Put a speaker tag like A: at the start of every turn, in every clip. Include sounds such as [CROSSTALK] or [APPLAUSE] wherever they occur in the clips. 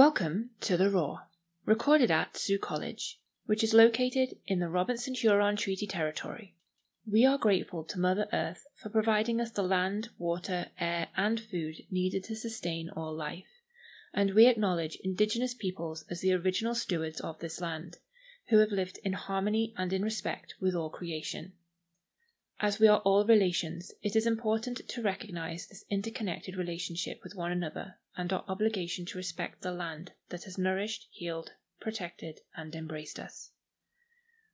A: Welcome to The Roar, recorded at Sault College, which is located in the Robinson Huron Treaty Territory. We are grateful to Mother Earth for providing us the land, water, air, and food needed to sustain all life, and we acknowledge Indigenous peoples as the original stewards of this land, who have lived in harmony and in respect with all creation. As we are all relations, it is important to recognize this interconnected relationship with one another and our obligation to respect the land that has nourished, healed, protected, and embraced us.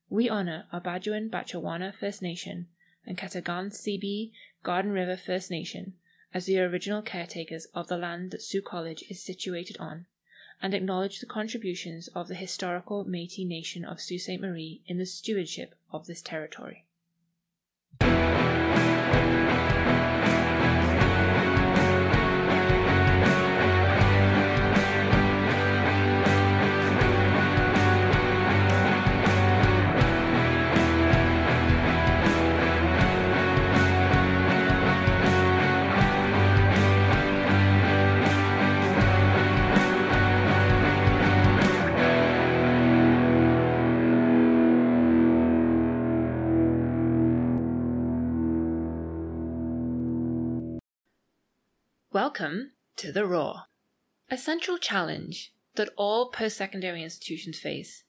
A: We honor our Bajuan Batchewana First Nation and Ketegaunseebee Garden River First Nation as the original caretakers of the land that Sault College is situated on, and acknowledge the contributions of the historical Métis Nation of Sault Ste. Marie in the stewardship of this territory. Bye. Welcome to The Roar. A central challenge that all post secondary institutions face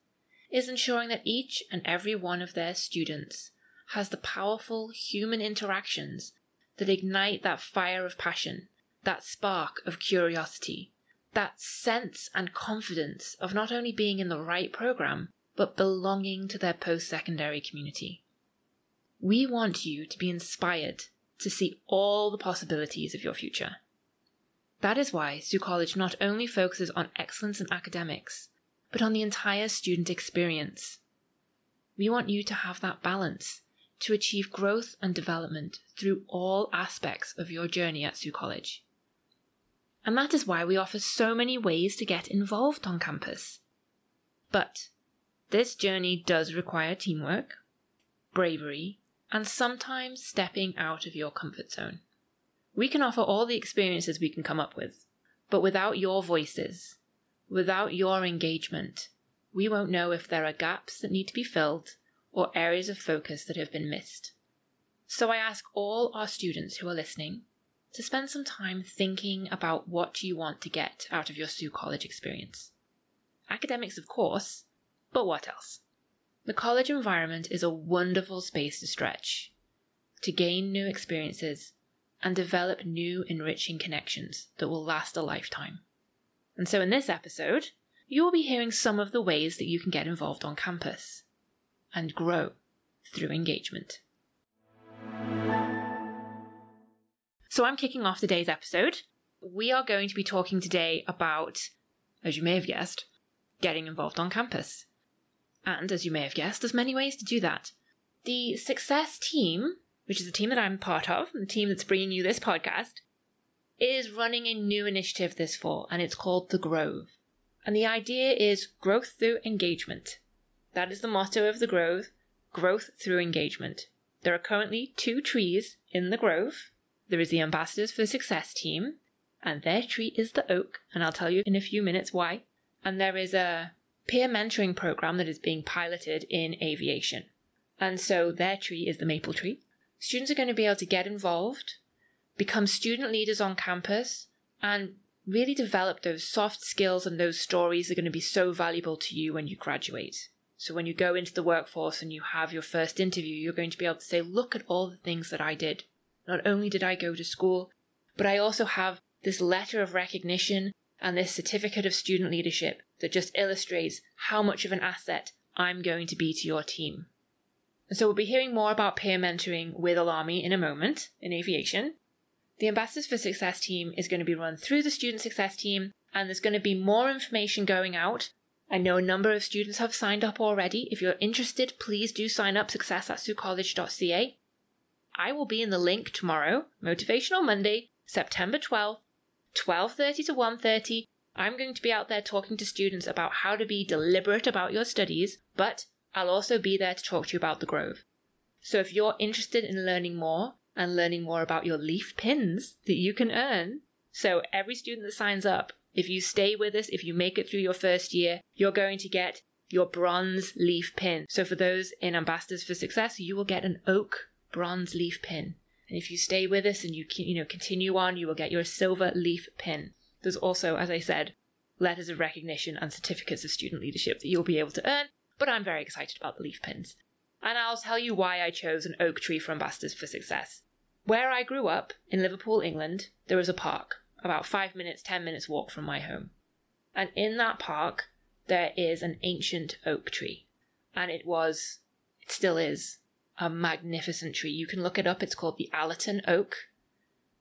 A: is ensuring that each and every one of their students has the powerful human interactions that ignite that fire of passion, that spark of curiosity, that sense and confidence of not only being in the right program, but belonging to their post secondary community. We want you to be inspired to see all the possibilities of your future. That is why Sault College not only focuses on excellence in academics, but on the entire student experience. We want you to have that balance to achieve growth and development through all aspects of your journey at Sault College. And that is why we offer so many ways to get involved on campus. But this journey does require teamwork, bravery, and sometimes stepping out of your comfort zone. We can offer all the experiences we can come up with, but without your voices, without your engagement, we won't know if there are gaps that need to be filled or areas of focus that have been missed. So I ask all our students who are listening to spend some time thinking about what you want to get out of your Sault College experience. Academics, of course, but what else? The college environment is a wonderful space to stretch, to gain new experiences, and develop new enriching connections that will last a lifetime. And so, in this episode, you will be hearing some of the ways that you can get involved on campus and grow through engagement. So, I'm kicking off today's episode. We are going to be talking today about, as you may have guessed, getting involved on campus. And as you may have guessed, there's many ways to do that. The success team which is the team that I'm part of, the team that's bringing you this podcast, is running a new initiative this fall, and it's called The Grove. And the idea is growth through engagement. That is the motto of The Grove growth through engagement. There are currently two trees in the grove. There is the Ambassadors for Success team, and their tree is the oak, and I'll tell you in a few minutes why. And there is a peer mentoring program that is being piloted in aviation. And so their tree is the maple tree, students are going to be able to get involved, become student leaders on campus, and really develop those soft skills and those stories that are going to be so valuable to you when you graduate. So when you go into the workforce and you have your first interview, you're going to be able to say, look at all the things that I did. Not only did I go to school, but I also have this letter of recognition and this certificate of student leadership that just illustrates how much of an asset I'm going to be to your team. So we'll be hearing more about peer mentoring with Olami in a moment in aviation. The Ambassadors for Success team is going to be run through the Student Success team, and there's going to be more information going out. I know a number of students have signed up already. If you're interested, please do sign up success at saultcollege.ca. I will be in the link tomorrow, Motivational Monday, September 12th, 12:30 to 1:30. I'm going to be out there talking to students about how to be deliberate about your studies, but I'll also be there to talk to you about the Grove. So if you're interested in learning more and learning more about your leaf pins that you can earn, so every student that signs up If you stay with us, if you make it through your first year, you're going to get your bronze leaf pin. So for those in Ambassadors for Success, you will get an oak bronze leaf pin. And if you stay with us and you you know continue on, you will get your silver leaf pin. There's also, as I said, letters of recognition and certificates of student leadership that you'll be able to earn, but I'm very excited about the leaf pins. And I'll tell you why I chose an oak tree for Ambassadors for Success. Where I grew up, in Liverpool, England, there was a park, about five minutes, ten minutes walk from my home. And in that park, there is an ancient oak tree. And it was, it still is, a magnificent tree. You can look it up. It's called the Allerton Oak.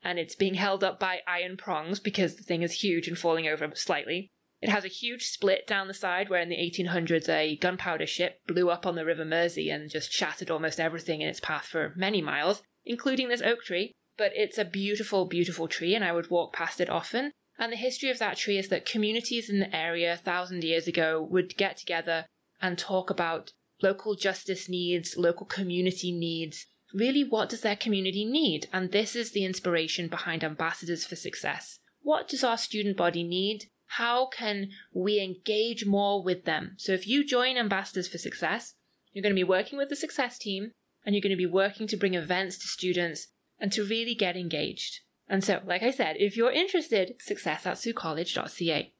A: And it's being held up by iron prongs because the thing is huge and falling over slightly. It has a huge split down the side where in the 1800s a gunpowder ship blew up on the River Mersey and just shattered almost everything in its path for many miles, including this oak tree. But it's a beautiful, beautiful tree, and I would walk past it often. And the history of that tree is that communities in the area a thousand years ago would get together and talk about local justice needs, local community needs. Really, what does their community need? And this is the inspiration behind Ambassadors for Success. What does our student body need? How can we engage more with them? So, if you join Ambassadors for Success, you're going to be working with the success team and you're going to be working to bring events to students and to really get engaged. And so, like I said, if you're interested, success at saultcollege.ca.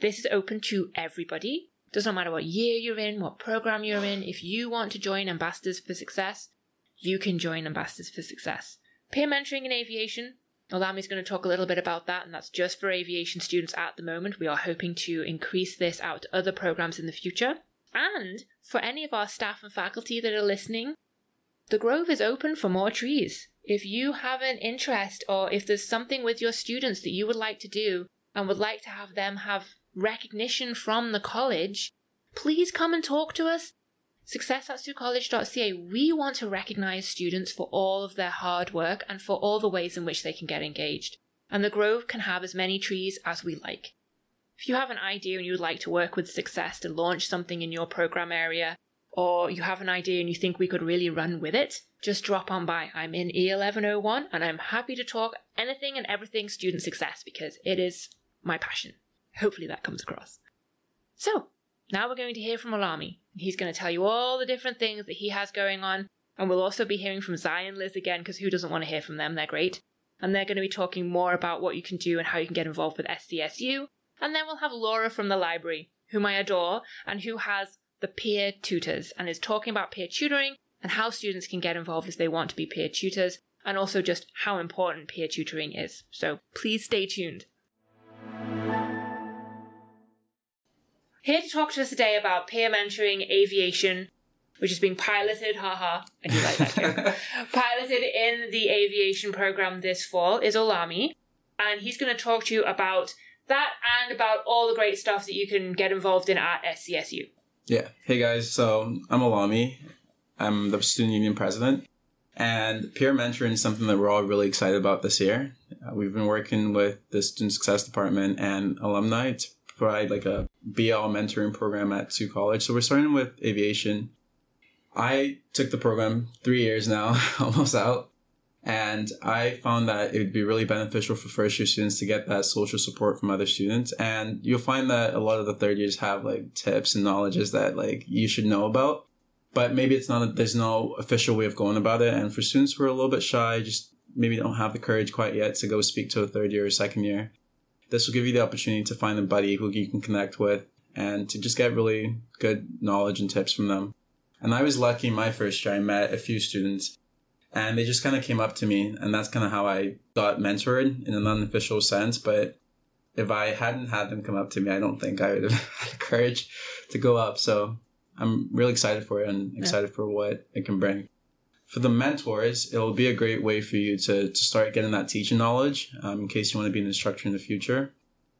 A: This is open to everybody. Doesn't matter what year you're in, what program you're in. If you want to join Ambassadors for Success, you can join Ambassadors for Success. Peer mentoring in aviation. Olami's going to talk a little bit about that, and that's just for aviation students at the moment. We are hoping to increase this out to other programs in the future. And for any of our staff and faculty that are listening, the Grove is open for more trees. If you have an interest or if there's something with your students that you would like to do and would like to have them have recognition from the college, please come and talk to us. Success at saultcollege.ca, we want to recognize students for all of their hard work and for all the ways in which they can get engaged. And the Grove can have as many trees as we like. If you have an idea and you would like to work with Success to launch something in your program area, or you have an idea and you think we could really run with it, just drop on by. I'm in E1101 and I'm happy to talk anything and everything student success because it is my passion. Hopefully that comes across. So, now we're going to hear from Olami. He's going to tell you all the different things that he has going on, and we'll also be hearing from Zion Liz again, because who doesn't want to hear from them? They're great. And they're going to be talking more about what you can do and how you can get involved with SCSU. And then we'll have Laura from the library, whom I adore, and who has the peer tutors and is talking about peer tutoring and how students can get involved if they want to be peer tutors, and also just how important peer tutoring is. So please stay tuned. Here to talk to us today about peer mentoring aviation, which is being piloted, haha, I do like that joke, [LAUGHS] piloted in the aviation program this fall is Olami. And he's going to talk to you about that and about all the great stuff that you can get involved in at SCSU.
B: Yeah. Hey guys, so I'm Olami. I'm the student union president. And peer mentoring is something that we're all really excited about this year. Uh, we've been working with the student success department and alumni provide like a BL mentoring program at Sault College. So we're starting with aviation. I took the program three years now, [LAUGHS] almost out. And I found that it would be really beneficial for first year students to get that social support from other students. And you'll find that a lot of the third years have like tips and knowledges that like you should know about. But maybe it's not, there's no official way of going about it. And for students who are a little bit shy, just maybe don't have the courage quite yet to go speak to a third year or second year, this will give you the opportunity to find a buddy who you can connect with and to just get really good knowledge and tips from them. And I was lucky my first year I met a few students and they just kind of came up to me and that's kind of how I got mentored in an unofficial sense. But if I hadn't had them come up to me, I don't think I would have [LAUGHS] had the courage to go up. So I'm really excited for it and excited yeah. for what it can bring. For the mentors, it'll be a great way for you to, to start getting that teaching knowledge um, in case you want to be an instructor in the future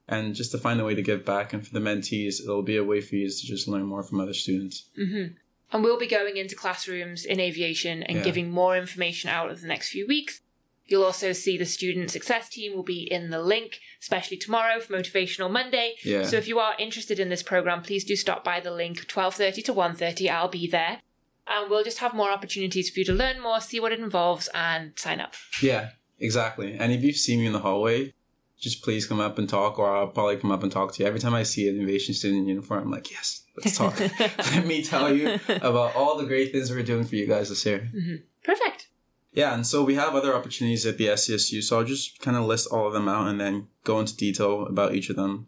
B: and just to find a way to give back. And for the mentees, it'll be a way for you to just learn more from other students.
A: Mm-hmm. And we'll be going into classrooms in aviation and yeah. giving more information out over the next few weeks. You'll also see the student success team will be in the link, especially tomorrow for Motivational Monday. Yeah. So if you are interested in this program, please do stop by the link 12:30 to 1:30. I'll be there. And we'll just have more opportunities for you to learn more, see what it involves and sign up.
B: Yeah, exactly. And if you see me in the hallway, just please come up and talk, or I'll probably come up and talk to you. Every time I see an innovation student in uniform, I'm like, yes, let's talk. [LAUGHS] [LAUGHS] Let me tell you about all the great things we're doing for you guys this year.
A: hmm Perfect.
B: Yeah, and so we have other opportunities at the SCSU, so I'll just kind of list all of them out and then go into detail about each of them.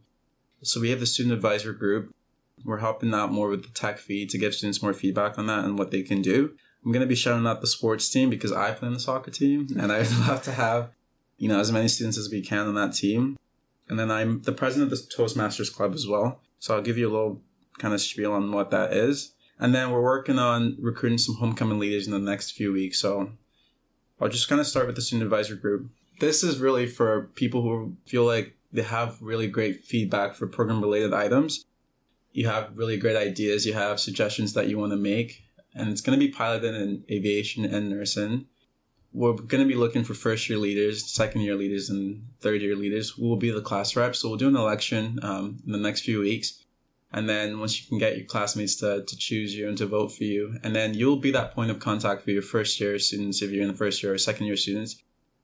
B: So we have the student advisor group. We're helping out more with the tech feed to give students more feedback on that and what they can do. I'm going to be shouting out the sports team because I play on the soccer team and I'd [LAUGHS] love to have, you know, as many students as we can on that team. And then I'm the president of the Toastmasters Club as well. So I'll give you a little kind of spiel on what that is. And then we're working on recruiting some homecoming leaders in the next few weeks. So I'll just kind of start with the student advisor group. This is really for people who feel like they have really great feedback for program related items. You have really great ideas, you have suggestions that you want to make, and it's going to be piloted in aviation and nursing. We're going to be looking for first year leaders, second year leaders, and third year leaders will be the class reps. So we'll do an election um, in the next few weeks. And then once you can get your classmates to, to choose you and to vote for you, and then you'll be that point of contact for your first year students if you're in the first year or second year students.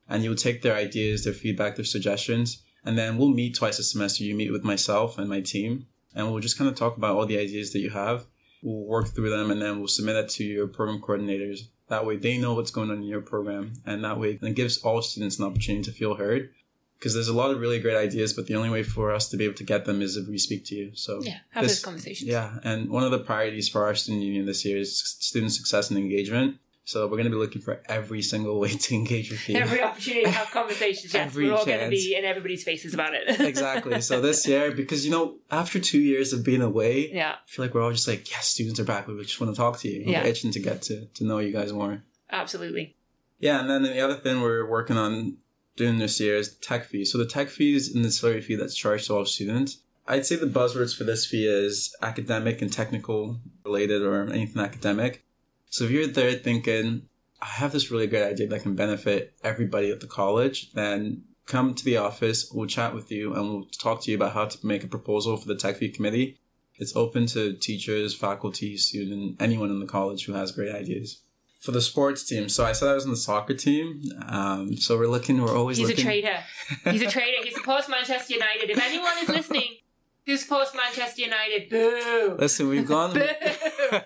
B: And you'll take their ideas, their feedback, their suggestions, and then we'll meet twice a semester. You meet with myself and my team, and we'll just kind of talk about all the ideas that you have. We'll work through them, and then we'll submit it to your program coordinators. That way, they know what's going on in your program, and that way, it gives all students an opportunity to feel heard. Because there's a lot of really great ideas, but the only way for us to be able to get them is if we speak to you. So
A: Yeah, have
B: this-
A: those conversations.
B: yeah, and one of the priorities for our student union this year is student success and engagement. So we're going to be looking for every single way to engage with you.
A: Every [LAUGHS] opportunity to have conversations. Yes,
B: Every
A: we're all going to be in everybody's faces about it. [LAUGHS]
B: exactly. So this year, because you know, after two years of being away,
A: yeah,
B: I feel like we're all just like, yes, students are back. We just want to talk to you. We're
A: Yeah.
B: itching to get to to know you guys more.
A: absolutely.
B: Yeah, and then the other thing we're working on doing this year is tech fee. So the tech fee is an ancillary fee that's charged to all students. I'd say the buzzwords for this fee is academic and technical related or anything academic. So if you're there thinking, I have this really great idea that can benefit everybody at the college, then come to the office, we'll chat with you and we'll talk to you about how to make a proposal for the tech fee committee. It's open to teachers, faculty, student, anyone in the college who has great ideas. For the sports team, so I said I was in the soccer team. Um, so we're looking, we're always
A: He's
B: looking.
A: a traitor. He's a traitor. He supports Manchester United. If anyone is listening who post Manchester United, boo.
B: Listen, we've [LAUGHS] gone.
A: Boo. Boo.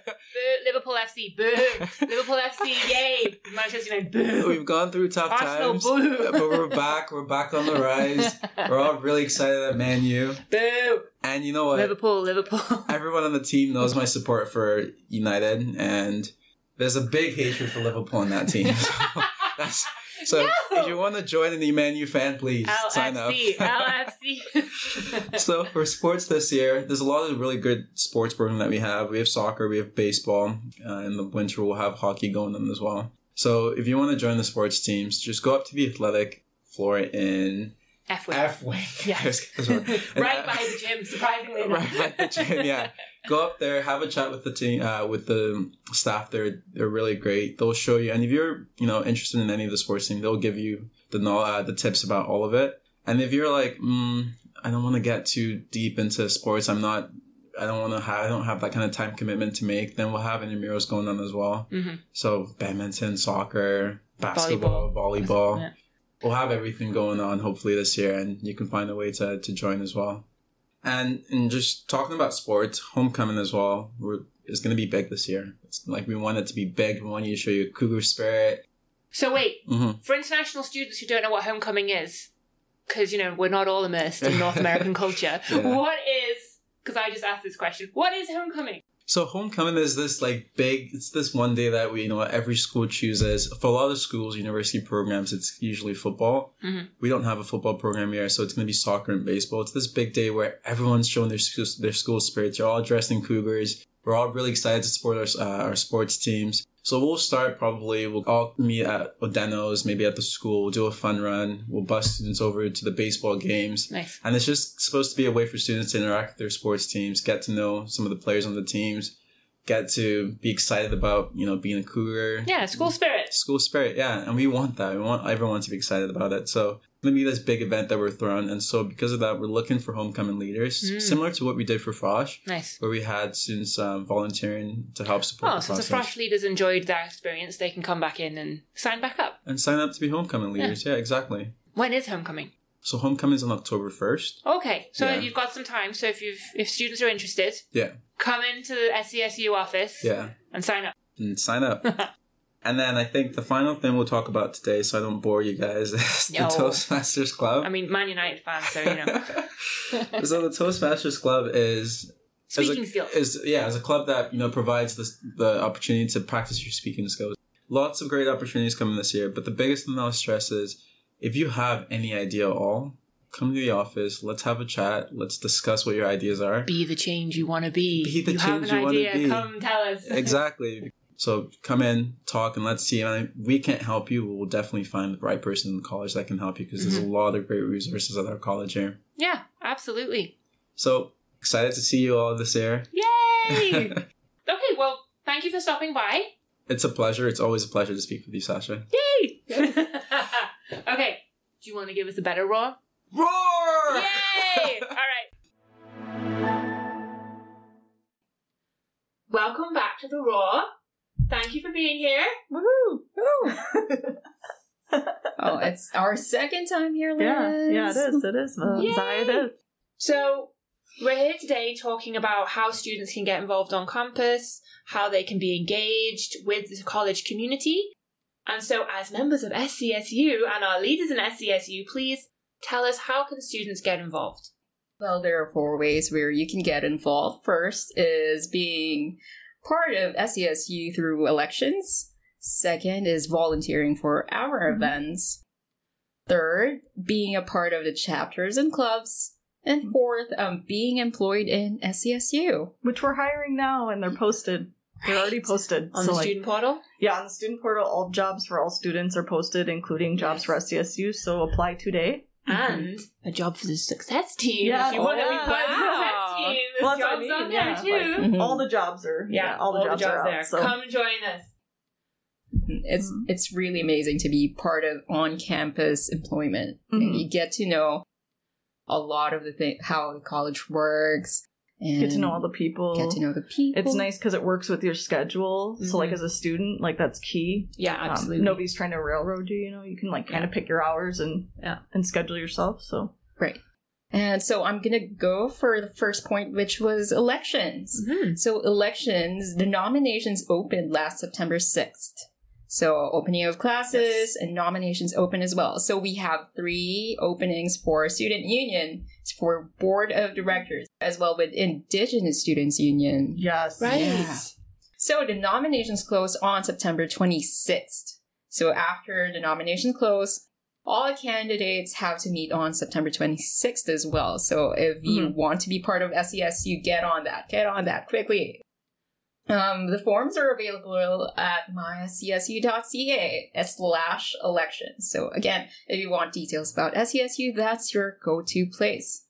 A: Liverpool FC, boo. Liverpool FC, yay. Manchester United, boo.
B: We've gone through tough
A: Arsenal,
B: times,
A: boo.
B: but we're back. We're back on the rise. We're all really excited at Man U,
A: Boo.
B: and you know what?
A: Liverpool, Liverpool. [LAUGHS]
B: Everyone on the team knows my support for United, and there's a big hatred for Liverpool on that team. So, [LAUGHS] that's, so
A: No.
B: if you want to join in the Man fan, please sign up.
A: LFC, LFC. [LAUGHS]
B: so for sports this year, there's a lot of really good sports program that we have. We have soccer, we have baseball. Uh, in the winter, we'll have hockey going on as well. So if you want to join the sports teams, just go up to the athletic floor in
A: F wing.
B: F wing.
A: Yes. [LAUGHS]
B: right [LAUGHS]
A: right by the gym, surprisingly.
B: Right by the gym, yeah. [LAUGHS] Go up there, have a chat with the team, uh, with the staff. They're they're really great. They'll show you, and if you're you know interested in any of the sports team, they'll give you the know uh, the tips about all of it. And if you're like, mm, I don't want to get too deep into sports, I'm not. I don't want to have. I don't have that kind of time commitment to make. Then we'll have intramurals going on as well.
A: Mhm.
B: So badminton, soccer, basketball, volleyball.
A: Yeah.
B: We'll have everything going on hopefully this year, and you can find a way to, to join as well. And and just talking about sports, homecoming as well we're, is going to be big this year. It's like we want it to be big. We want you to show your cougar spirit.
A: So wait,
B: hmm
A: for international students who don't know what homecoming is, because you know we're not all immersed in North [LAUGHS] American culture,
B: Yeah.
A: what is? Because I just asked this question. What is homecoming?
B: So homecoming is this like big. It's this one day that we you know every school chooses. For a lot of schools, university programs, it's usually football.
A: Mhm.
B: We don't have a football program here, so it's going to be soccer and baseball. It's this big day where everyone's showing their school, their school spirit. You're all dressed in cougars. We're all really excited to support our, uh, our sports teams. So we'll start probably, we'll all meet at Odeno's, maybe at the school, we'll do a fun run. We'll bus students over to the baseball games.
A: Nice.
B: And it's just supposed to be a way for students to interact with their sports teams, get to know some of the players on the teams, get to be excited about, you know, being a cougar.
A: Yeah, school spirit.
B: School spirit, yeah. And we want that. We want everyone to be excited about it. So going to be this big event that we're throwing. And so because of that, we're looking for homecoming leaders,
A: Mm.
B: similar to what we did for Frosh,
A: Nice.
B: where we had students um, volunteering to help support
A: Oh,
B: the
A: so if the. Frosh leaders enjoyed that experience, they can come back in and sign back up.
B: and sign up to be homecoming leaders. Yeah, exactly.
A: When is homecoming?
B: So homecoming is on October 1st.
A: Okay, so
B: Yeah.
A: you've got some time. So if you've if students are interested,
B: Yeah.
A: come into the SCSU office
B: Yeah.
A: and sign up.
B: And sign up. [LAUGHS] and then I think the final thing we'll talk about today, so I don't bore you guys, [LAUGHS] is the
A: No.
B: Toastmasters Club.
A: I mean, Man United fans, so you know. [LAUGHS]
B: so the Toastmasters Club is
A: Speaking
B: a,
A: skills.
B: is yeah, as a club that you know provides this, the opportunity to practice your speaking skills. Lots of great opportunities coming this year, but the biggest thing I'll stress is if you have any idea at all, come to the office. Let's have a chat. Let's discuss what your ideas are.
A: Be the change you want to be.
B: Be the
A: you
B: change
A: have an
B: you wanna
A: idea,
B: be.
A: come tell us. [LAUGHS]
B: exactly. So come in, talk, and let's see. And we can't help you. We'll definitely find the right person in the college that can help you because there's mm-hmm. a lot of great resources at our college here.
A: Yeah, absolutely.
B: So excited to see you all this year.
A: Yay! [LAUGHS] okay, well, thank you for stopping by.
B: It's a pleasure. It's always a pleasure to speak with you, Sasha.
A: Yay! [LAUGHS] okay, do you want to give us a better roar?
B: Roar!
A: Yay! [LAUGHS] All right. Welcome back to the Roar. Thank you for being here.
C: Woohoo!
D: Oh, [LAUGHS] it's our second time here, Liz.
C: yeah, yeah, it is. It is.
A: Yay!
C: Zaya, it is.
A: So, we're here today talking about how students can get involved on campus, how they can be engaged with the college community. And so, as members of SCSU and our leaders in SCSU, please tell us how can students get involved?
D: Well, there are four ways where you can get involved. First is being part of SCSU through elections. Second is volunteering for our
C: Mhm.
D: events. Third, being a part of the chapters and clubs. And fourth, um, being employed in SCSU.
C: Which we're hiring now, and they're posted. They're already posted.
A: On
C: So,
A: the
C: like,
A: student portal?
C: Yeah, on the student portal, all jobs for all students are posted, including jobs
A: Yes.
C: for SCSU, So apply today.
A: and a job for the success team.
C: Yeah,
A: if you want to be
C: oh,
A: part of the [LAUGHS]
C: wow.
A: Success team,
C: Well, that's what I
A: jobs
C: mean,
A: on there
C: yeah,
A: too.
C: like-
D: Mhm.
C: All the jobs are.
A: yeah,
C: all the jobs, are
A: there.
C: out. So
A: Come join us.
D: It's
C: Mhm.
D: it's really amazing to be part of on-campus employment. And
C: Mhm.
D: you get to know a lot of the thing, how the college works, and
C: get to know all the people.
D: get to know the people.
C: It's nice because it works with your schedule. So, like
A: Mhm.
C: as a student, like that's key.
A: Yeah,
C: Um,
A: absolutely.
C: nobody's trying to railroad you. You know, you can like kind of pick your hours and
A: Yeah.
C: and schedule yourself. So
D: Right. And so I'm gonna go for the first point, which was elections.
A: Mhm.
D: So elections, the nominations opened last September 6th. So opening of classes and nominations open as well. So we have three openings for student union, for board of directors, as well with Indigenous Students Union.
C: yes,
A: Right.
D: Yeah. So the nominations close on September 26th. So after the nominations close, all candidates have to meet on September 26th as well. So if you want to be part of SCSU, get on that. Get on that quickly. Um, the forms are available at myscsu.ca slash elections. So again, if you want details about SCSU, that's your go-to place.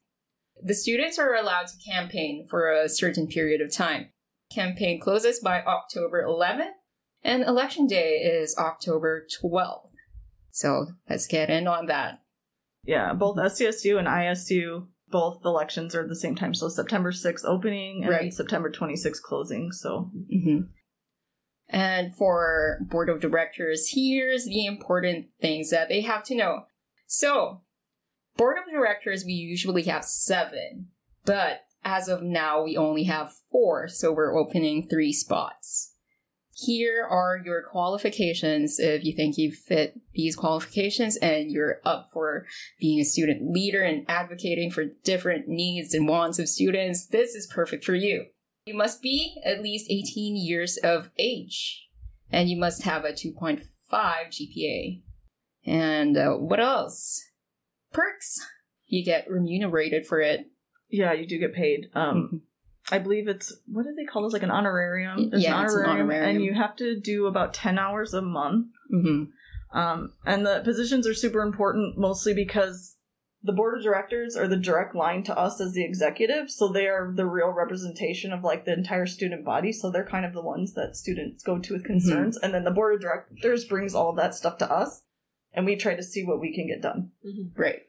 D: The students are allowed to campaign for a certain period of time. Campaign closes by October 11th, and election day is October 12th. So let's get in on that.
C: yeah. Both SCSU and ISU, both elections are at the same time. So September 6th opening and
D: Right.
C: September 26th closing. So
D: hmm And for board of directors, here's the important things that they have to know. So, board of directors, we usually have seven, but as of now, we only have four, so we're opening three spots. Here are your qualifications if you think you fit these qualifications and you're up for being a student leader and advocating for different needs and wants of students. This is perfect for you. You must be at least 18 years of age, and you must have a 2.5 GPA. And uh, what else? Perks. You get remunerated for it.
C: yeah, you do get paid. Um,
D: Mhm.
C: I believe it's what do they call this? Like an honorarium. There's
D: Yeah, it's an honorarium.
C: and you have to do about ten hours a month.
D: hmm
C: Um, and the positions are super important, mostly because the board of directors are the direct line to us as the executive, so they are the real representation of like the entire student body. So they're kind of the ones that students go to with concerns, and then the board of directors brings all of that stuff to us, and we try to see what we can get done.
D: Great.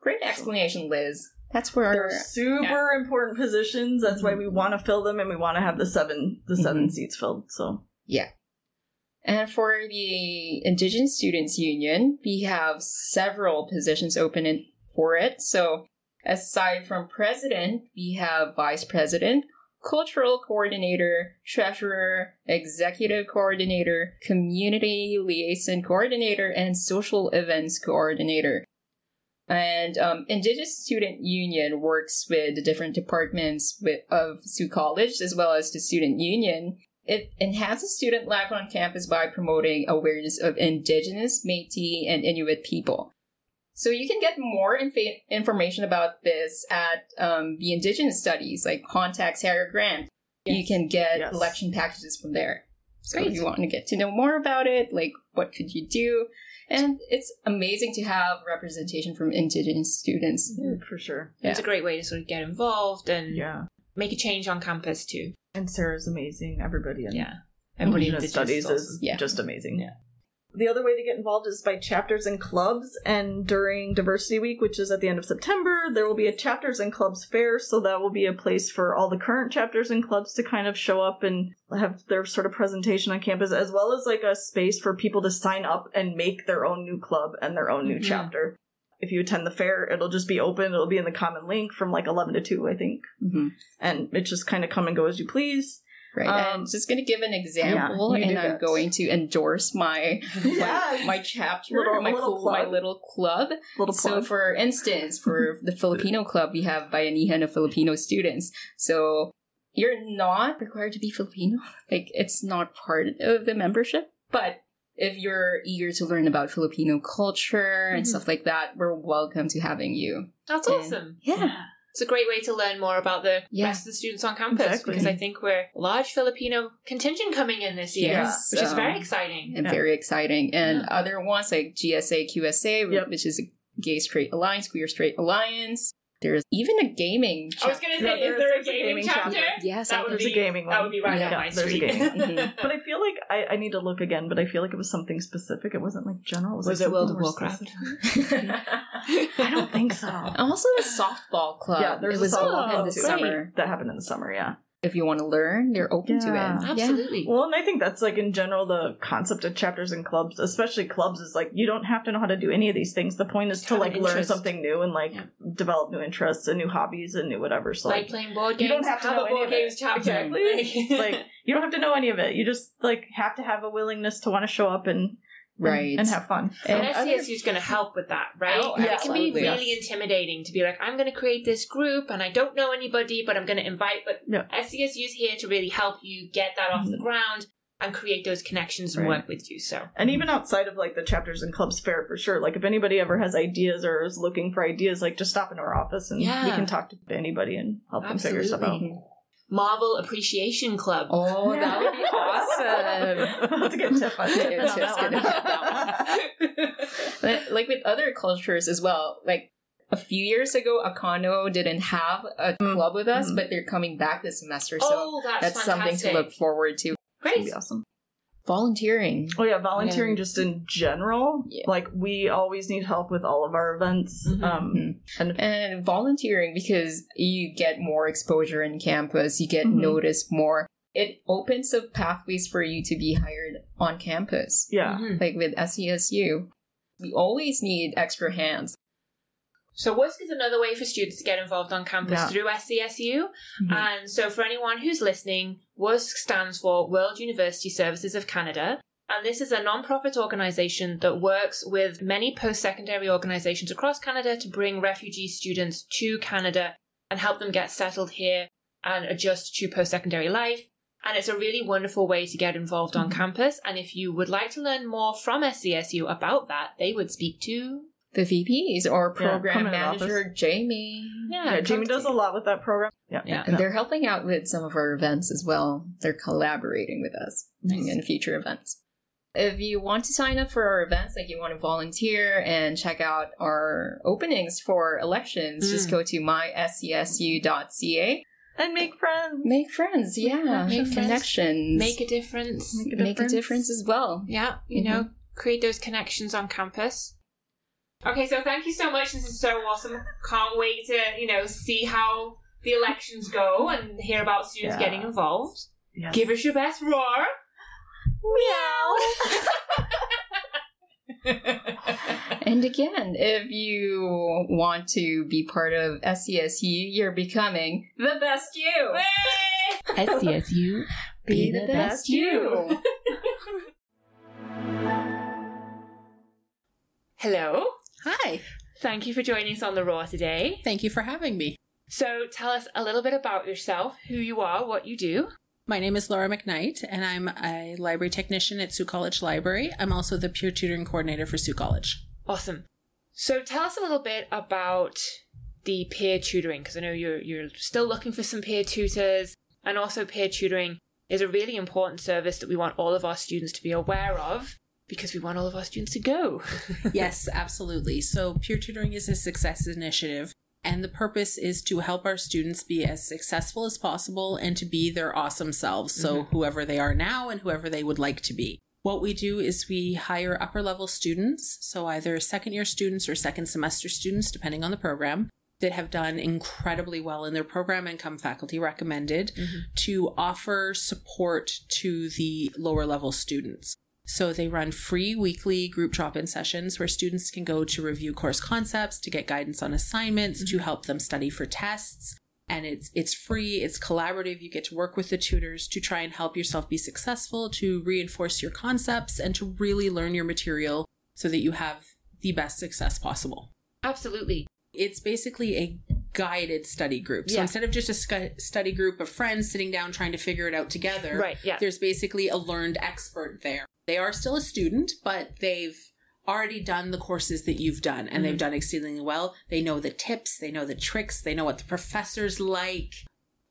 D: Great explanation, Liz. That's where
C: They're super important positions. That's why we want to fill them, and we want to have the seven the 7
D: Mhm.
C: seats filled. So yeah.
D: And for the Indigenous Students Union, we have several positions open in for it. So, aside from president, we have vice president, cultural coordinator, treasurer, executive coordinator, community liaison coordinator, and social events coordinator. And um, Indigenous Student Union works with the different departments with, of Sault College as well as the Student Union. It enhances student life on campus by promoting awareness of Indigenous, Métis, and Inuit people. So you can get more inf- information about this at um, the Indigenous Studies, like contact Sarah Grant. You can get
C: Yes.
D: election packages from there. So
A: Great.
D: if you want to get to know more about it, like what could you do? And it's amazing to have representation from Indigenous students. Mm-hmm.
C: Mm, for sure.
A: It's a great way to sort of get involved and
C: Yeah.
A: make a change on campus too.
C: And Sarah's amazing. Everybody in
A: Yeah. Everybody
C: Indigenous
A: Indigenous
C: studies
A: also.
C: is
D: Yeah.
C: just amazing.
A: Yeah.
C: The other way to get involved is by chapters and clubs. And during Diversity Week, which is at the end of September, there will be a chapters and clubs fair. So that will be a place for all the current chapters and clubs to kind of show up and have their sort of presentation on campus, as well as like a space for people to sign up and make their own new club and their own new
A: Mhm.
C: chapter. If you attend the fair, it'll just be open. It'll be in the common link from like 11 to 2, I think.
D: hmm
C: And it just kind of come and go as you please.
D: Right.
C: Um,
D: and just going to give an example,
C: do
D: and I'm
C: that.
D: going to endorse my
C: Yeah. [LAUGHS]
D: my, my chapter,
C: Little-
D: my,
C: little
D: cool- my little club.
C: Little
D: So,
C: plug.
D: for instance, for [LAUGHS] the Filipino club, we have Bayanihan of Filipino students. So, you're not required to be Filipino. Like, it's not part of the membership. But if you're eager to learn about Filipino culture and
A: Mhm.
D: stuff like that, we're welcome to having you.
A: That's
D: And-
A: awesome.
D: Yeah.
A: It's a great way to learn more about the
D: Yeah.
A: rest of the students on campus
C: Exactly.
A: because I think we're a large Filipino contingent coming in this year,
D: Yes,
A: which is
D: um,
A: very exciting.
D: and
C: Yeah.
D: very exciting. And
A: Yeah.
D: other ones like GSA, QSA,
C: Yep.
D: which is a Gay Straight Alliance, Queer Straight Alliance. There's even a gaming.
A: I was going to say,
C: Yeah,
A: is there a
C: there's a
A: gaming,
C: gaming
A: chapter?
C: chapter.
D: Yes,
A: that
D: I
A: would
C: There's
A: be
C: a gaming one.
A: That would be right
D: Yeah,
A: up my
C: there's a
A: street.
C: gaming [LAUGHS]
D: Mhm.
C: But I feel like I, I need to look again, but I feel like it was something specific. It wasn't like general.
A: Was
C: like
A: it World
C: something
A: of Warcraft? [LAUGHS]
C: I don't think so.
D: also a softball club.
C: yeah, there's
D: it was
C: a
D: all
C: softball
D: in the
C: too.
D: summer.
C: that happened in the summer. Yeah.
D: If you want to learn, they're open to it.
A: Absolutely.
C: Well, and I think that's like in general the concept of chapters and clubs, especially clubs, is like you don't have to know how to do any of these things. The point is
A: Just
C: to like
A: an
C: learn something new and like
A: Yeah.
C: develop new interests and new hobbies and new whatever. So
A: like
C: like,
A: playing board
C: You
A: games.
C: don't have to
A: have
C: know
A: a board
C: of
A: games chapter.
C: Exactly. [LAUGHS] like you don't have to know any of it. You just like have to have a willingness to want to show up and
D: Right.
C: and have fun.
A: And
D: And other-
A: SCSU is going to help with that, right?
D: Oh,
A: And it can be
D: absolutely.
A: really intimidating to be like, I'm going to create this group and I don't know anybody, but I'm going to invite. But
C: Yeah.
A: SCSU is here to really help you get that off the
C: Mhm.
A: ground and create those connections and
C: Right.
A: work with you. So,
C: And even outside of like the chapters and clubs fair for sure. Like if anybody ever has ideas or is looking for ideas, like just stop into our office and
A: Yeah.
C: we can talk to anybody and help them figure stuff out.
A: Absolutely. Marvel Appreciation Club.
D: Oh, [LAUGHS] that would be awesome.
C: Let's get Tiff on
D: Yeah,
C: on
D: Tiff's
C: that one. [LAUGHS]
D: Like- like with other cultures as well. Like a few years ago, Akano didn't have a
C: Mm.
D: club with us,
C: Mhm.
D: but they're coming back this semester, so
A: oh, that's,
D: that's something to look forward to.
C: That'd
A: Great.
C: be awesome.
D: Volunteering.
C: Oh yeah, volunteering
A: Yeah.
C: just in general.
D: Yeah.
C: Like we always need help with all of our events.
A: Mhm.
C: Um and
D: And volunteering because you get more exposure in campus, you get
C: Mhm.
D: noticed more. It opens up pathways for you to be hired on campus.
C: yeah.
A: Mhm.
D: Like with SCSU, we always need extra hands.
A: So WUSC is another way for students to get involved on campus
C: Yeah.
A: through SCSU.
D: Mhm.
A: And so for anyone who's listening, WUSC stands for World University Services of Canada. And this is a non-profit organization that works with many post-secondary organizations across Canada to bring refugee students to Canada and help them get settled here and adjust to post-secondary life. And it's a really wonderful way to get involved on
C: Mhm.
A: campus. And if you would like to learn more from SCSU about that, they would speak to
D: The VPs or program
C: come in the
D: manager Jamie.
C: Yeah, Jamie does a lot with that program. Yeah.
A: Yeah.
D: And they're helping out with some of our events as well. They're collaborating with us
A: Nice.
D: in future events. If you want to sign up for our events, like you want to volunteer and check out our openings for elections, just
A: Mm.
D: go to myscsu.ca.
C: And make friends.
D: Make friends, yeah.
A: Make friends.
D: connections.
A: make a difference.
C: Make a
D: Make a difference as well.
A: Yeah, you
D: Mhm.
A: know, create those connections on campus. Okay, so thank you so much. This is so awesome. Can't wait to, you know, see how the elections go and hear about students
C: Yeah.
A: getting involved.
C: Yes.
A: Give us your best roar.
C: meow. [LAUGHS]
D: and again, if you want to be part of SCSU, you're becoming the best you.
A: SCSU, [LAUGHS]
C: Be the best you. [LAUGHS]
A: Hello.
E: Hi.
A: Thank you for joining us on the Roar today.
E: Thank you for having me.
A: So, tell us a little bit about yourself, who you are, what you do.
E: My name is Laura McKnight, and I'm a library technician at Sault College Library. I'm also the peer tutoring coordinator for Sault College.
A: Awesome. So, tell us a little bit about the peer tutoring, because I know you're you're still looking for some peer tutors, and also peer tutoring is a really important service that we want all of our students to be aware of because we want all of our students to go. [LAUGHS]
E: yes, absolutely. So, peer tutoring is a success initiative, and the purpose is to help our students be as successful as possible and to be their awesome selves. So, mm-hmm. whoever they are now and whoever they would like to be. What we do is we hire upper level students, so either second year students or second semester students, depending on the program, that have done incredibly well in their program and come faculty recommended mm-hmm. to offer support to the lower level students. So they run free weekly group drop in sessions where students can go to review course concepts, to get guidance on assignments, to help them study for tests. And it's it's free, it's collaborative. You get to work with the tutors to try and help yourself be successful, to reinforce your concepts and to really learn your material so that you have the best success possible.
A: Absolutely.
E: It's basically a guided study group. So
A: Yeah.
E: instead of just a study group of friends sitting down trying to figure it out together,
A: Right, yeah.
E: there's basically a learned expert there. They are still a student, but they've already done the courses that you've done and they've done exceedingly well. They know the tips, they know the tricks, they know what the professors like.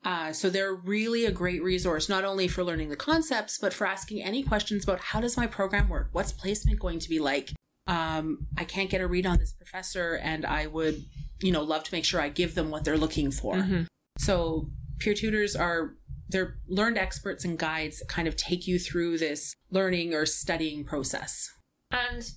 E: Uh, so they're really a great resource, not only for learning the concepts, but for asking any questions about how does my program work? What's placement going to be like? Um, I can't get a read on this professor and I would, you know, love to make sure I give them what they're looking for.
A: Mhm.
E: So peer tutors are they're learned experts and guides that kind of take you through this learning or studying process.
A: And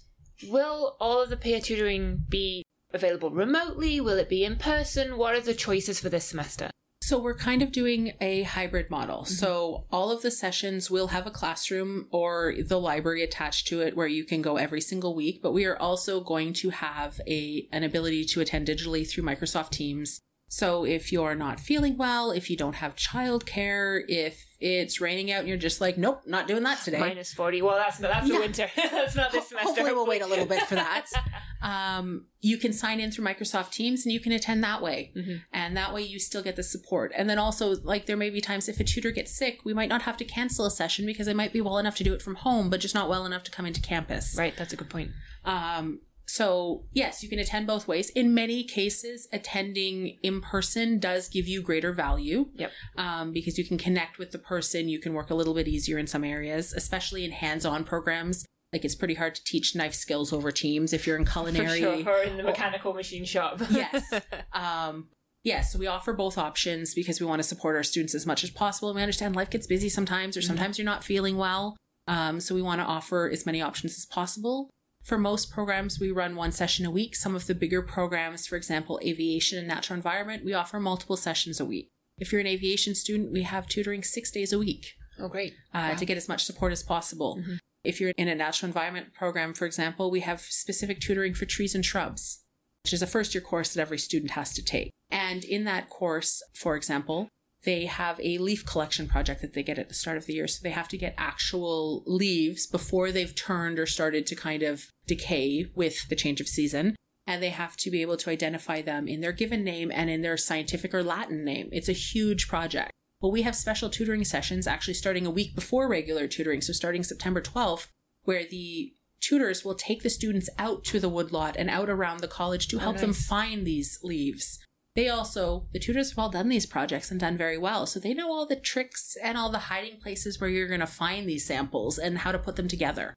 A: will all of the peer tutoring be available remotely? Will it be in person? What are the choices for this semester?
E: So we're kind of doing a hybrid model. Mm-hmm. So all of the sessions will have a classroom or the library attached to it where you can go every single week, but we are also going to have a an ability to attend digitally through Microsoft Teams. So if you're not feeling well, if you don't have childcare, if it's raining out and you're just like, nope, not doing that today.
A: Minus 40. Well, that's not, that's the winter. [LAUGHS] that's not this semester.
E: Hopefully, we'll wait a little bit for that. [LAUGHS] um, you can sign in through Microsoft Teams and you can attend that way.
A: Mhm.
E: And that way you still get the support. And then also, like, there may be times if a tutor gets sick, we might not have to cancel a session because they might be well enough to do it from home, but just not well enough to come into campus.
A: Right, that's a good point.
E: Um, so, yes, you can attend both ways. In many cases, attending in person does give you greater value
A: Yep.
E: um, because you can connect with the person. You can work a little bit easier in some areas, especially in hands on programs. Like, it's pretty hard to teach knife skills over Teams if you're in culinary.
A: sure, or in the mechanical machine shop. [LAUGHS]
E: Yes. Um, yes, so we offer both options because we want to support our students as much as possible. We understand life gets busy sometimes, or sometimes you're not feeling well. Um, so we want to offer as many options as possible. For most programs, we run one session a week. Some of the bigger programs, for example, aviation and natural environment, we offer multiple sessions a week. If you're an aviation student, we have tutoring six days a week
A: oh, great.
E: uh, to get as much support as possible. If you're in a natural environment program, for example, we have specific tutoring for trees and shrubs, which is a first year course that every student has to take. And in that course, for example, they have a leaf collection project that they get at the start of the year. So they have to get actual leaves before they've turned or started to kind of decay with the change of season. And they have to be able to identify them in their given name and in their scientific or Latin name. It's a huge project. Well, we have special tutoring sessions actually starting a week before regular tutoring, so starting September 12th, where the tutors will take the students out to the woodlot and out around the college to help them
A: nice.
E: find these leaves. They also, the tutors have all done these projects and done very well, so they know all the tricks and all the hiding places where you're going to find these samples and how to put them together.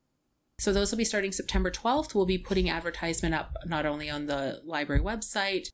E: So those will be starting September 12th. We'll be putting advertisement up not only on the library website,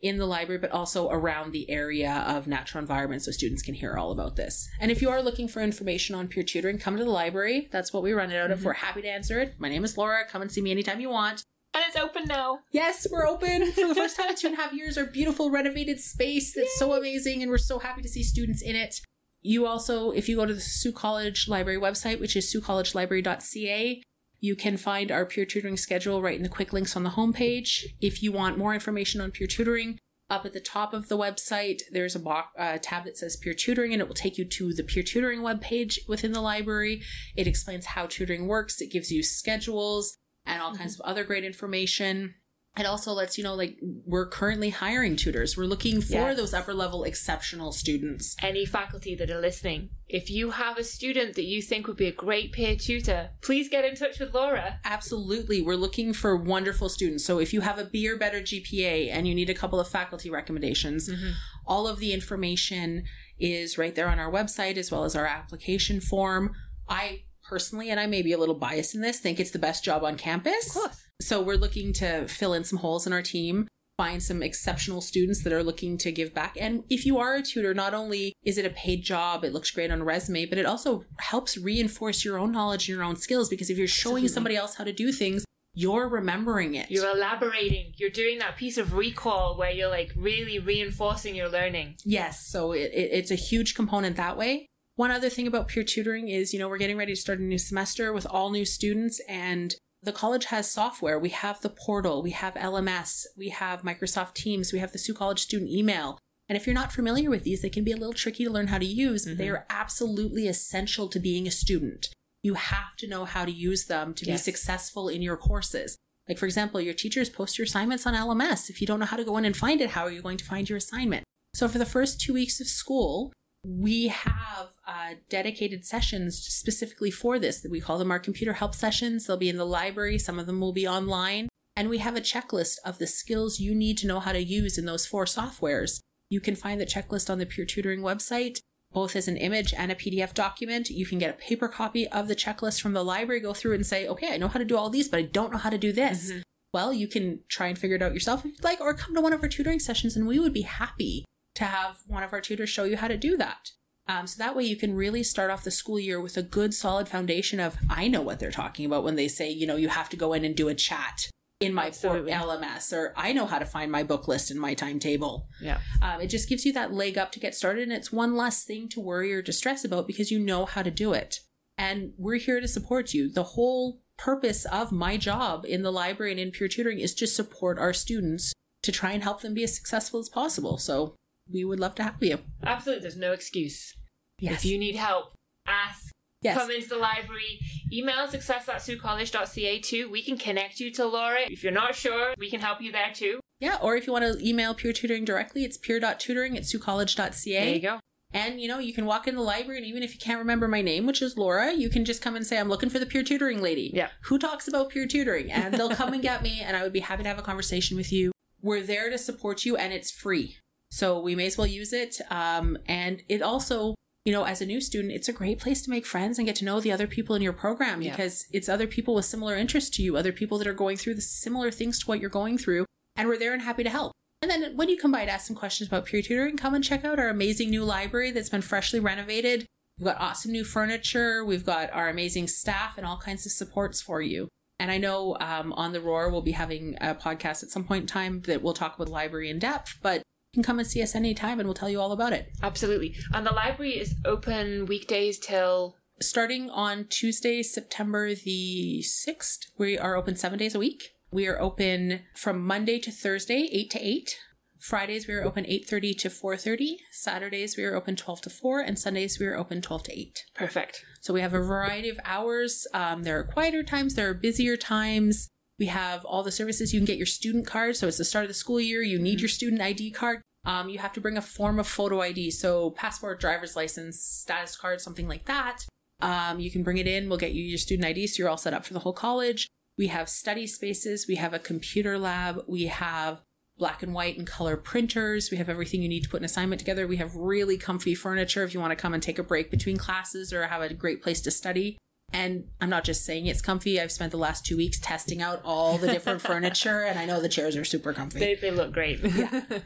E: in the library, but also around the area of natural environment so students can hear all about this. And if you are looking for information on peer tutoring, come to the library. That's what we run it out of. Mm-hmm. We're happy to answer it. My name is Laura. Come and see me anytime you want.
A: And it's open now.
E: Yes, we're open for the first time in two and a half years. Our beautiful renovated space that's so amazing, and we're so happy to see students in it. You also, if you go to the Sault College Library website, which is siouxcollegelibrary.ca, You can find our peer tutoring schedule right in the quick links on the homepage. If you want more information on peer tutoring, up at the top of the website, there's a bo- uh, tab that says peer tutoring, and it will take you to the peer tutoring webpage within the library. It explains how tutoring works, it gives you schedules and all kinds mm-hmm. of other great information. It also lets you know, like, we're currently hiring tutors. We're looking for
A: Yes.
E: those upper level exceptional students.
A: Any faculty that are listening, if you have a student that you think would be a great peer tutor, please get in touch with Laura.
E: Absolutely. We're looking for wonderful students. So if you have a B or better GPA and you need a couple of faculty recommendations, mm-hmm. all of the information is right there on our website as well as our application form. I personally, and I may be a little biased in this, think it's the best job on campus. So we're looking to fill in some holes in our team, find some exceptional students that are looking to give back. And if you are a tutor, not only is it a paid job, it looks great on a resume, but it also helps reinforce your own knowledge and your own skills because if you're showing
A: Absolutely.
E: somebody else how to do things, you're remembering it.
A: You're elaborating. You're doing that piece of recall where you're like really reinforcing your learning.
E: Yes, so it, it, it's a huge component that way. One other thing about peer tutoring is, you know, we're getting ready to start a new semester with all new students, and the college has software. We have the portal, we have LMS, we have Microsoft Teams, we have the Sault College student email. And if you're not familiar with these, they can be a little tricky to learn how to use, but they mm-hmm. are absolutely essential to being a student. You have to know how to use them to be successful in your courses. Like, for example, your teachers post your assignments on LMS. If you don't know how to go in and find it, how are you going to find your assignment? So, for the first two weeks of school, we have uh, dedicated sessions specifically for this that we call them our computer help sessions. They'll be in the library, some of them will be online. And we have a checklist of the skills you need to know how to use in those four softwares. You can find the checklist on the Peer Tutoring website, both as an image and a PDF document. You can get a paper copy of the checklist from the library, go through it and say, okay, I know how to do all these, but I don't know how to do this. Well, you can try and figure it out yourself if you'd like, or come to one of our tutoring sessions and we would be happy to have one of our tutors show you how to do that. Um, so that way you can really start off the school year with a good solid foundation of I know what they're talking about when they say, you know, you have to go in and do a chat in my
A: Absolutely.
E: LMS, or I know how to find my book list and my timetable.
A: Yeah.
E: Um, it just gives you that leg up to get started, and it's one less thing to worry or distress about because you know how to do it. And we're here to support you. The whole purpose of my job in the library and in peer tutoring is to support our students to try and help them be as successful as possible. So we would love to have you.
A: Absolutely. There's no excuse.
E: Yes.
A: If you need help, ask.
E: yes.
A: Come into the library. Email success at saultcollege.ca too. We can connect you to Laura. If you're not sure, we can help you there too.
E: Yeah, or if you want to email peer tutoring directly, it's peer.tutoring at saultcollege.ca.
A: There you go.
E: And you know, you can walk in the library, and even if you can't remember my name, which is Laura, you can just come and say, I'm looking for the peer tutoring lady.
A: Yeah.
E: Who talks about peer tutoring? And they'll come and get me, and I would be happy to have a conversation with you. We're there to support you, and it's free. So we may as well use it. Um, and it also, you know, as a new student, it's a great place to make friends and get to know the other people in your program
A: Yeah.
E: because it's other people with similar interests to you, other people that are going through the similar things to what you're going through. And we're there and happy to help. And then when you come by to ask some questions about peer tutoring, come and check out our amazing new library that's been freshly renovated. We've got awesome new furniture. We've got our amazing staff and all kinds of supports for you. And I know um, on the Roar we'll be having a podcast at some point in time that we'll talk about the library in depth, but can come and see us anytime and we'll tell you all about it.
A: Absolutely. And the library is open weekdays till.
E: Starting on Tuesday, September the 6th, we are open seven days a week. We are open from Monday to Thursday, 8 to 8. Fridays we are open 8.30 to 4.30. Saturdays we are open 12 to 4. And Sundays we are open 12 to 8.
A: Perfect.
E: So we have a variety of hours. Um, there are quieter times, there are busier times. We have all the services. You can get your student card. So it's the start of the school year. You need your student ID card. Um, you have to bring a form of photo ID. So passport, driver's license, status card, something like that. Um, you can bring it in. We'll get you your student ID. So you're all set up for the whole college. We have study spaces. We have a computer lab. We have black and white and color printers. We have everything you need to put an assignment together. We have really comfy furniture if you want to come and take a break between classes or have a great place to study. And I'm not just saying it's comfy. I've spent the last two weeks testing out all the different [LAUGHS] furniture, and I know the chairs are super comfy.
A: They, they look great. [LAUGHS] Thank you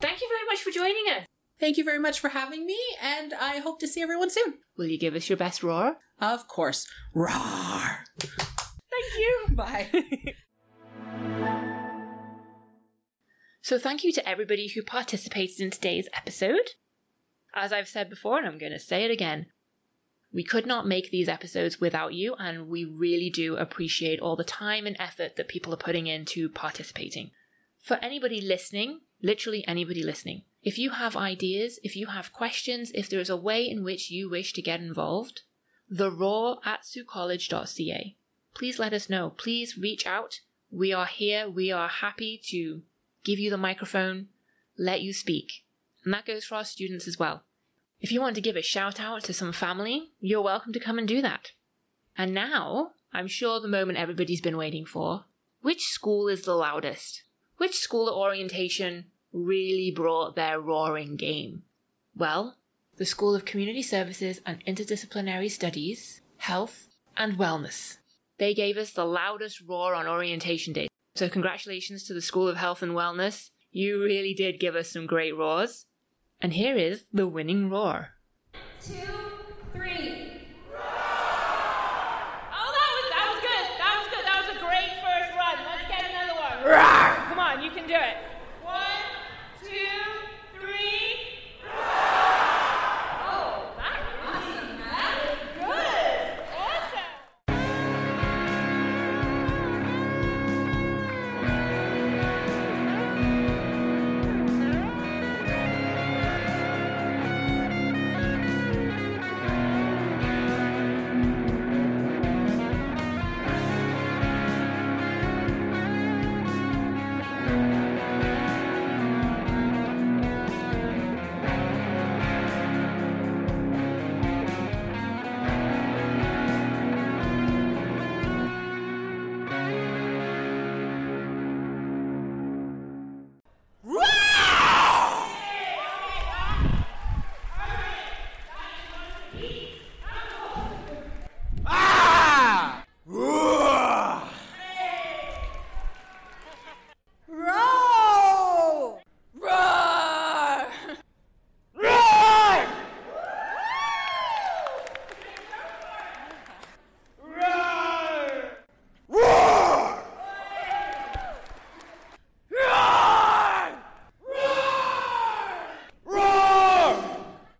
A: very much for joining us.
E: Thank you very much for having me, and I hope to see everyone soon.
A: Will you give us your best roar?
E: Of course. Roar!
A: Thank you.
E: Bye. [LAUGHS]
A: So, thank you to everybody who participated in today's episode. As I've said before, and I'm going to say it again, We could not make these episodes without you, and we really do appreciate all the time and effort that people are putting into participating. For anybody listening, literally anybody listening, if you have ideas, if you have questions, if there is a way in which you wish to get involved, the Roar at saultcollege.ca. Please let us know. Please reach out. We are here. We are happy to give you the microphone, let you speak. And that goes for our students as well. If you want to give a shout out to some family, you're welcome to come and do that. And now, I'm sure the moment everybody's been waiting for which school is the loudest? Which school at orientation really brought their roaring game? Well, the School of Community Services and Interdisciplinary Studies, Health, and Wellness. They gave us the loudest roar on orientation day. So, congratulations to the School of Health and Wellness. You really did give us some great roars. And here is the winning roar.
F: Two,